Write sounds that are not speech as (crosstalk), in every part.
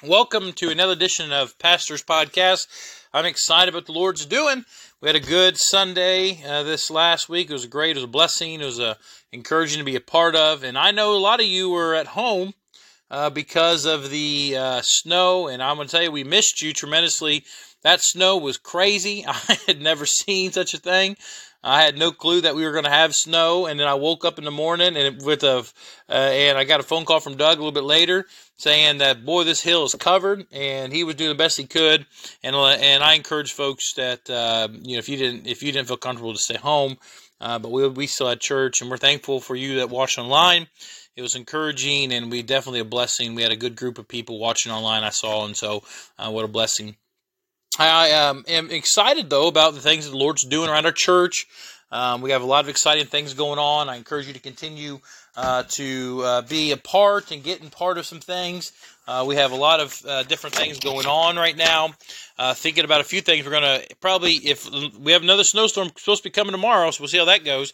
Welcome to another edition of Pastor's Podcast. I'm excited about the Lord's doing. We had a good Sunday uh, this last week. It was great. It was a blessing. It was a encouraging to be a part of. And I know a lot of you were at home uh, because of the uh, snow. And I'm going to tell you, we missed you tremendously. That snow was crazy. (laughs) I had never seen such a thing. I had no clue that we were going to have snow, and then I woke up in the morning and with a, uh, and I got a phone call from Doug a little bit later saying that boy, this hill is covered, and he was doing the best he could, and and I encourage folks that uh, you know if you didn't if you didn't feel comfortable to stay home, uh, but we we still had church, and we're thankful for you that watched online. It was encouraging, and we definitely a blessing. We had a good group of people watching online. I saw, and so uh, what a blessing. I um, am excited though about the things that the Lord's doing around our church. Um, we have a lot of exciting things going on. I encourage you to continue uh, to uh, be a part and get in part of some things. Uh, we have a lot of uh, different things going on right now. Uh, thinking about a few things. We're going to probably, if we have another snowstorm supposed to be coming tomorrow, so we'll see how that goes.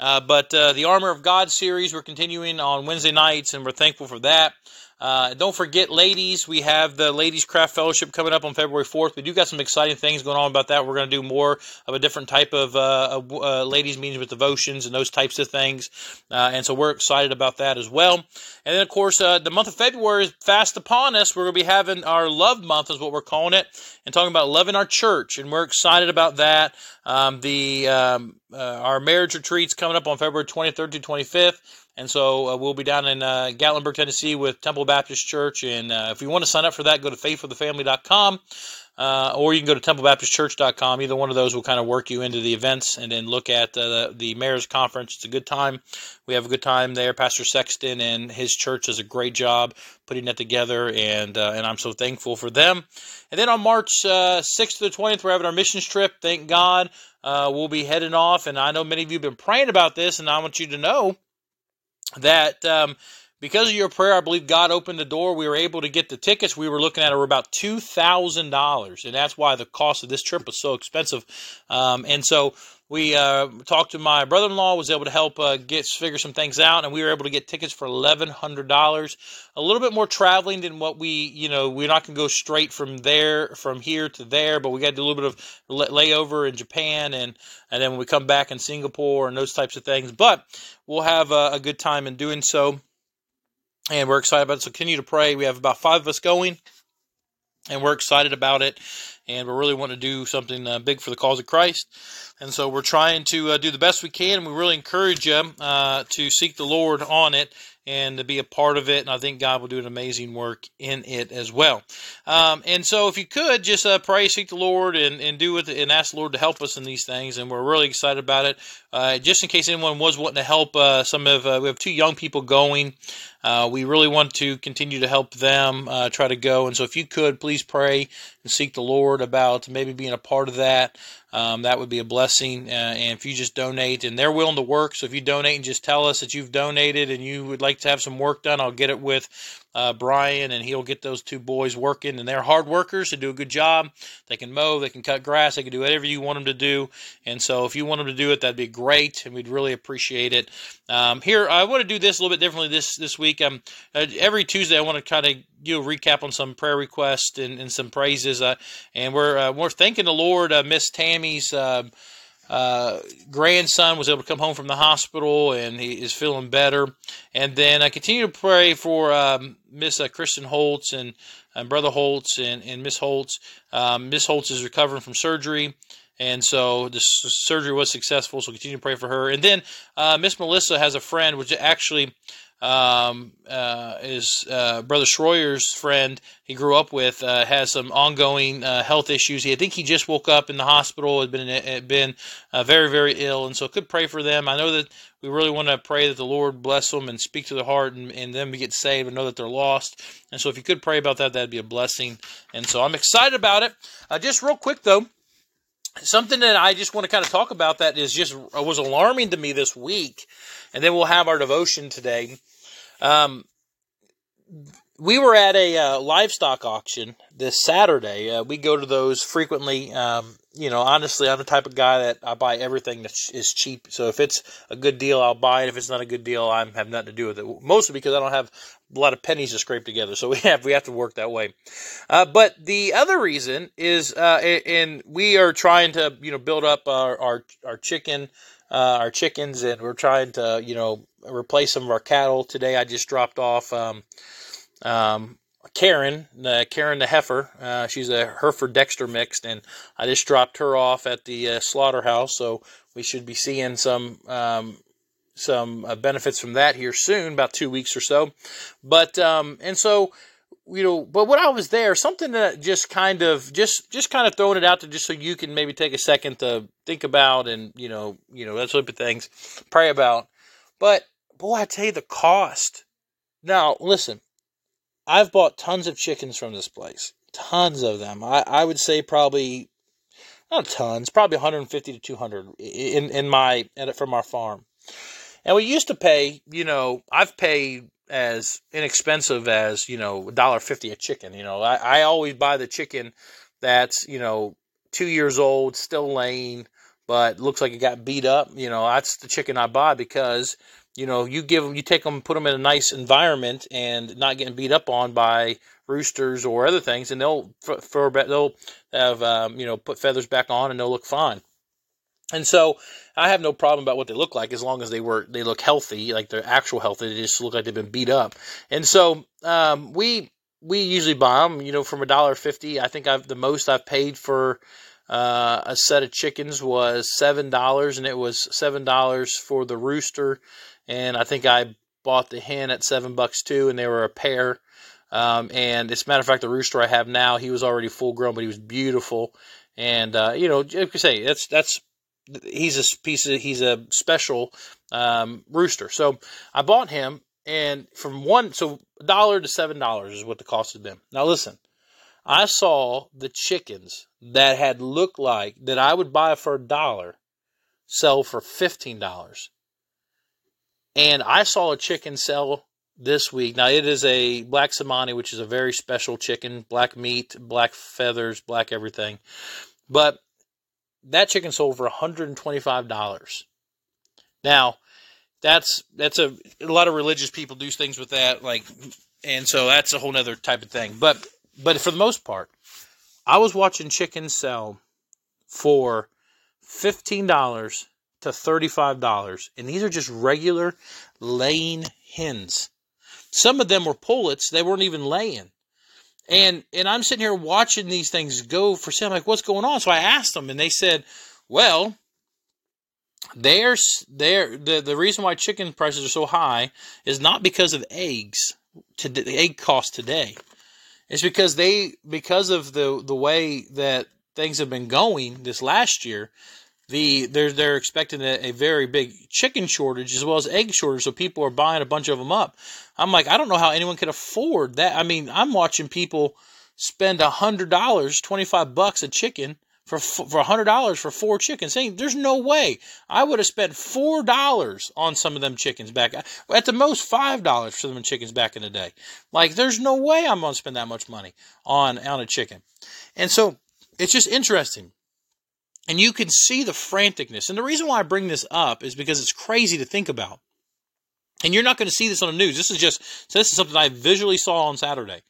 Uh, but the Armor of God series, we're continuing on Wednesday nights, and we're thankful for that. Uh, don't forget, ladies, we have the Ladies Craft Fellowship coming up on February 4th. We do got some exciting things going on about that. We're going to do more of a different type of, uh, uh, ladies' meetings with devotions and those types of things. Uh, and so we're excited about that as well. And then, of course, uh, the month of February is fast upon us. We're going to be having our Love Month, is what we're calling it, and talking about loving our church. And we're excited about that. Um, the um, uh, Our marriage retreat's coming up on February 23rd to 25th. And so uh, we'll be down in uh, Gatlinburg, Tennessee with Temple Baptist Church. And uh, if you want to sign up for that, go to faithforthefamily.com uh, or you can go to templebaptistchurch.com. Either one of those will kind of work you into the events and then look at uh, the, the mayor's conference. It's a good time. We have a good time there. Pastor Sexton and his church does a great job putting that together, and uh, and I'm so thankful for them. And then on March 6th to the 20th, we're having our missions trip. Thank God. we'll be heading off, and I know many of you have been praying about this, and I want you to know that um, because of your prayer, I believe God opened the door. We were able to get the tickets. We were looking at were about two thousand dollars, and that's why the cost of this trip was so expensive. Um, and so we uh, talked to my brother-in-law, was able to help uh, get figure some things out, and we were able to get tickets for eleven hundred dollars. A little bit more traveling than what we, you know, we're not going to go straight from there, from here to there, but we got to do a little bit of layover in Japan, and and then when we come back in Singapore and those types of things. But we'll have a, a good time in doing so, and we're excited about it. So continue to pray. We have about five of us going, and we're excited about it and we really want to do something uh, big for the cause of Christ. And so we're trying to uh, do the best we can. We really encourage you uh, to seek the Lord on it and to be a part of it. And I think God will do an amazing work in it as well. Um, and so, if you could just uh, pray, seek the Lord, and, and do it, and ask the Lord to help us in these things. And we're really excited about it. Uh, just in case anyone was wanting to help, uh, some of uh, we have two young people going. Uh, we really want to continue to help them uh, try to go. And so, if you could, please pray and seek the Lord about maybe being a part of that. Um, that would be a blessing. Uh, and if you just donate, and they're willing to work, so if you donate and just tell us that you've donated and you would like to have some work done, I'll get it with uh, Brian, and he'll get those two boys working. And they're hard workers; they do a good job. They can mow, they can cut grass, they can do whatever you want them to do. And so, if you want them to do it, that'd be great, and we'd really appreciate it. Um, here, I want to do this a little bit differently this this week. Um, uh, every Tuesday, I want to kind of do a recap on some prayer requests and, and some praises. Uh, and we're uh, we're thanking the Lord. Uh, Miss Tammy's. Uh, grandson was able to come home from the hospital and he is feeling better. And then I continue to pray for um, Miss uh, Kristen Holtz and, and Brother Holtz and, and Miss Holtz. Um, Miss Holtz is recovering from surgery. And so the surgery was successful, so continue to pray for her. And then uh, Miss Melissa has a friend, which actually um, uh, is uh, Brother Schroyer's friend he grew up with uh, has some ongoing uh, health issues. He, I think he just woke up in the hospital, had been had been uh, very very ill, and so could pray for them. I know that we really want to pray that the Lord bless them and speak to their heart and, and them get saved and know that they're lost. And so if you could pray about that, that'd be a blessing. And so I'm excited about it. Uh, just real quick though something that I just want to kind of talk about that is just was alarming to me this week, and then we'll have our devotion today. Um, we were at a uh, livestock auction this Saturday. Uh, we go to those frequently. Um, you know, honestly, I'm the type of guy that I buy everything that is cheap. So if it's a good deal, I'll buy it. If it's not a good deal, I have nothing to do with it. Mostly because I don't have a lot of pennies to scrape together. So (laughs) we have we have to work that way. Uh, but the other reason is, uh, and we are trying to you know build up our our, our chicken. Uh, our chickens, and we're trying to, you know, replace some of our cattle. Today, I just dropped off um, um, Karen, uh, Karen the heifer. Uh, she's a Hereford Dexter mixed, and I just dropped her off at the uh, slaughterhouse. So we should be seeing some um, some uh, benefits from that here soon, about two weeks or so. But um, and so you know, but when I was there, something that just kind of just just kind of throwing it out there, just so you can maybe take a second to think about and you know you know that type of things, pray about. But boy, I tell you the cost. Now listen, I've bought tons of chickens from this place, tons of them. I, I would say probably not tons, probably 150 to 200 in in my from our farm. And we used to pay, you know, I've paid as inexpensive as, you know, a dollar fifty a chicken. You know, I, I always buy the chicken that's, you know, two years old, still laying, but looks like it got beat up. You know, that's the chicken I buy because, you know, you give them, you take them, put them in a nice environment and not getting beat up on by roosters or other things, and they'll for they'll have um, you know put feathers back on and they'll look fine. And so I have no problem about what they look like as long as they were they look healthy, like they're actual healthy. They just look like they've been beat up. And so um, we we usually buy them, you know, from a dollar fifty. I think I've the most I've paid for uh, a set of chickens was seven dollars, and it was seven dollars for the rooster, and I think I bought the hen at seven bucks too, and they were a pair. Um, and as a matter of fact, the rooster I have now, he was already full grown, but he was beautiful. And uh, you know, like I say, that's that's he's a piece of he's a special um, rooster. So I bought him, and from one so dollar to seven dollars is what the cost of them. Now listen, I saw the chickens that had looked like that I would buy for a dollar sell for fifteen dollars, and I saw a chicken sell this week. Now it is a black Cemani, which is a very special chicken, black meat, black feathers, black everything. But that chicken sold for $125. Now, that's that's a a lot of religious people do things with that like and so that's a whole other type of thing. But but for the most part, I was watching chickens sell for $15 to $35 and these are just regular laying hens. Some of them were pullets, they weren't even laying. And and I'm sitting here watching these things go for sale. I'm like, what's going on? So I asked them, and they said, well, there's there the the reason why chicken prices are so high is not because of eggs to the egg cost today. It's because they because of the the way that things have been going this last year the they're they're expecting a, a, very big chicken shortage as well as egg shortage, so people are buying a bunch of them up. I'm like, I don't know how anyone could afford that. I mean, I'm watching people spend a hundred dollars, twenty five bucks a chicken for for a hundred dollars for four chickens. Saying there's no way I would have spent four dollars on some of them chickens back at the most five dollars for them chickens back in the day. Like there's no way I'm gonna spend that much money on on a chicken, and so it's just interesting and you can see the franticness. And the reason why I bring this up is because it's crazy to think about. And you're not going to see this on the news. This is just so this is something I visually saw on Saturday.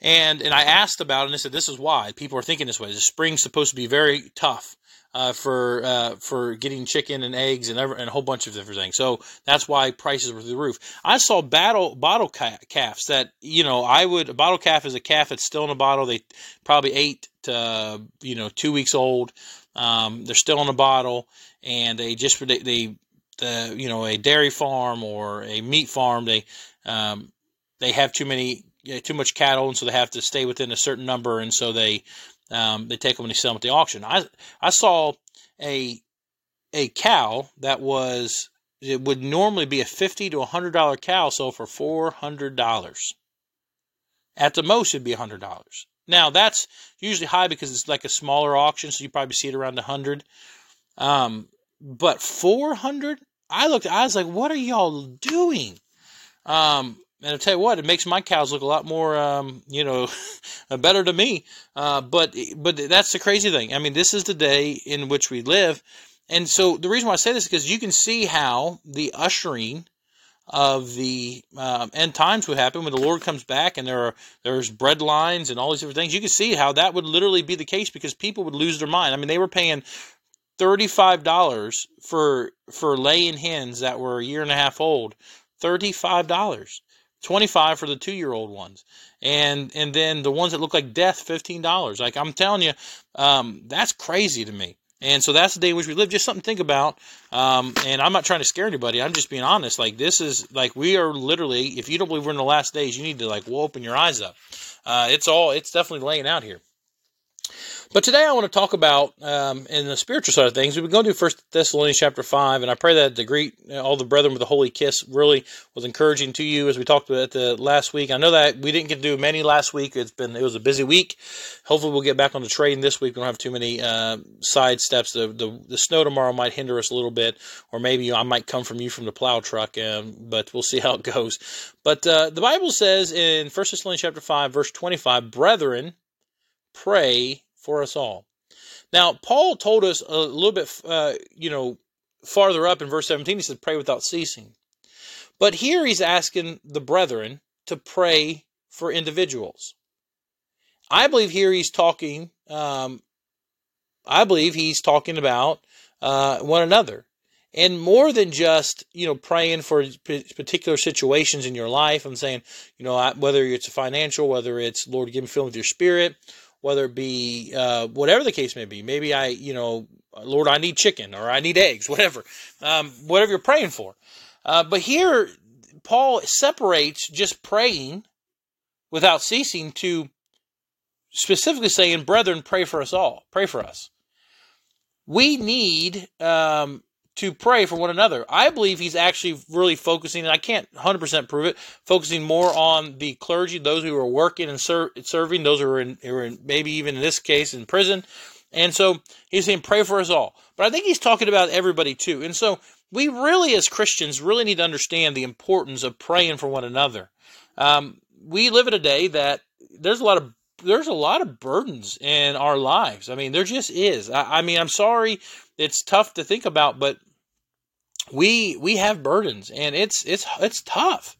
And and I asked about it and they said this is why people are thinking this way. The spring's supposed to be very tough. Uh, for uh, for getting chicken and eggs and, every, and a whole bunch of different things. So that's why prices were through the roof. I saw battle bottle ca- calves that you know I would a bottle calf is a calf that's still in a bottle. They probably eight to you know two weeks old. Um, they're still in a bottle, and they just they, they the you know a dairy farm or a meat farm they um, they have too many too much cattle, and so they have to stay within a certain number, and so they um, they take them and they sell them at the auction. I I saw a a cow that was it would normally be a fifty to a hundred dollar cow sold for four hundred dollars. At the most, it'd be a hundred dollars. Now that's usually high because it's like a smaller auction, so you probably see it around a hundred. Um, but four hundred, I looked, I was like, what are y'all doing? Um, and I'll tell you what, it makes my cows look a lot more, um, you know, (laughs) better to me. Uh, but but that's the crazy thing. I mean, this is the day in which we live, and so the reason why I say this is because you can see how the ushering of the um, end times would happen when the Lord comes back and there are there's bread lines and all these different things. You can see how that would literally be the case because people would lose their mind. I mean, they were paying $35 for for laying hens that were a year and a half old. $35. 25 for the 2-year-old ones. And and then the ones that look like death $15. Like I'm telling you, um, that's crazy to me. And so that's the day in which we live. Just something to think about. Um, and I'm not trying to scare anybody. I'm just being honest. Like this is like we are literally. If you don't believe we're in the last days, you need to like well, open your eyes up. Uh, it's all. It's definitely laying out here. But today I want to talk about um, in the spiritual side of things. We've been going to First Thessalonians chapter five, and I pray that the greet all the brethren with a holy kiss really was encouraging to you as we talked about the last week. I know that we didn't get to do many last week. It's been it was a busy week. Hopefully we'll get back on the train this week. We don't have too many uh, side steps. The, the, the snow tomorrow might hinder us a little bit, or maybe I might come from you from the plow truck. Um, but we'll (laughs) see how it goes. But uh, the Bible says in First Thessalonians chapter five, verse twenty-five, brethren, pray for us all. Now, Paul told us a little bit, uh, you know, farther up in verse 17, he said, pray without ceasing. But here he's asking the brethren to pray for individuals. I believe here he's talking, um, I believe he's talking about uh, one another. And more than just, you know, praying for particular situations in your life, I'm saying, you know, whether it's financial, whether it's, Lord, give me filling with your spirit, whether it be uh, whatever the case may be. Maybe I, you know, Lord, I need chicken or I need eggs, (laughs) whatever, um, whatever you're praying for. Uh, but here, Paul separates just praying without ceasing to specifically saying, Brethren, pray for us all, pray for us. We need um, to pray for one another. I believe he's actually really focusing, and I can't 100% prove it, focusing more on the clergy, those who are working and ser- serving, those who are, in, who are in, maybe even in this case in prison. And so he's saying, pray for us all. But I think he's talking about everybody too. And so we really, as Christians, really need to understand the importance of praying for one another. Um, we live in a day that there's a lot of there's a lot of burdens in our lives. I mean, there just is. I, I mean, I'm sorry it's tough to think about, but we we have burdens and it's it's it's tough.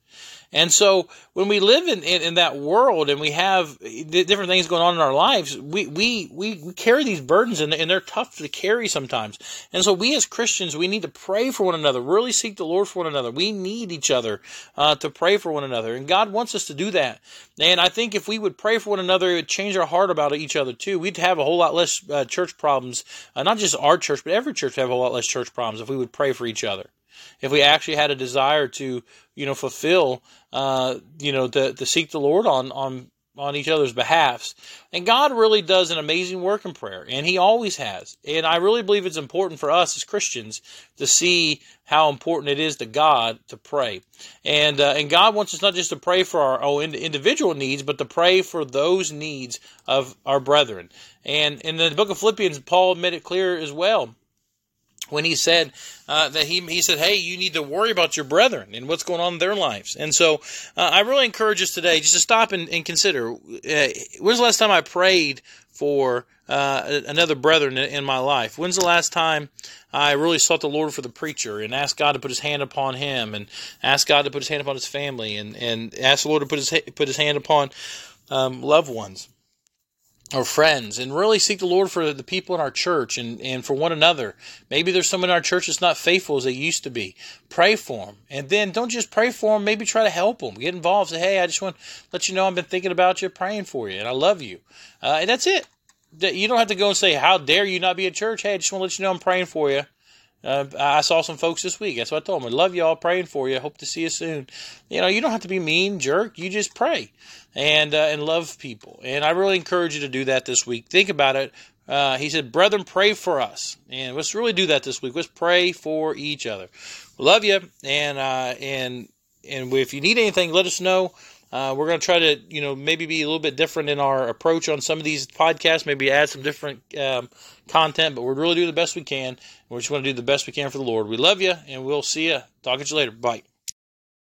And so when we live in, in, in, that world and we have different things going on in our lives, we, we, we, we carry these burdens and, and, they're tough to carry sometimes. And so we as Christians, we need to pray for one another, really seek the Lord for one another. We need each other uh, to pray for one another. And God wants us to do that. And I think if we would pray for one another, it would change our heart about each other too. We'd have a whole lot less uh, church problems, uh, not just our church, but every church would have a lot less church problems if we would pray for each other if we actually had a desire to, you know, fulfill, uh, you know, to, to seek the Lord on, on, on each other's behalfs. And God really does an amazing work in prayer, and He always has. And I really believe it's important for us as Christians to see how important it is to God to pray. And uh, and God wants us not just to pray for our own individual needs, but to pray for those needs of our brethren. And in the book of Philippians, Paul made it clear as well when he said uh, that he he said, "Hey, you need to worry about your brethren and what's going on in their lives." And so, uh, I really encourage us today just to stop and, and consider: uh, When's the last time I prayed for uh, another brethren in, in my life? When's the last time I really sought the Lord for the preacher and asked God to put His hand upon him and asked God to put His hand upon his family and and asked the Lord to put His put His hand upon um, loved ones? Or friends and really seek the Lord for the people in our church and, and for one another. Maybe there's someone in our church that's not faithful as they used to be. Pray for them. And then don't just pray for them, maybe try to help them. Get involved. Say, hey, I just want to let you know I've been thinking about you, praying for you, and I love you. Uh, and that's it. You don't have to go and say, how dare you not be at church? Hey, I just want to let you know I'm praying for you. Uh, I saw some folks this week. That's what I told them. I love you all, praying for you. Hope to see you soon. You know, you don't have to be mean, jerk. You just pray and uh, and love people. And I really encourage you to do that this week. Think about it. Uh, he said, "Brethren, pray for us." And let's really do that this week. Let's pray for each other. love you, and uh, and and if you need anything, let us know. Uh, we're going to try to, you know, maybe be a little bit different in our approach on some of these podcasts, maybe add some different um, content, but we're really doing the best we can. We just want to do the best we can for the Lord. We love you, and we'll see you. Talk to you later. Bye.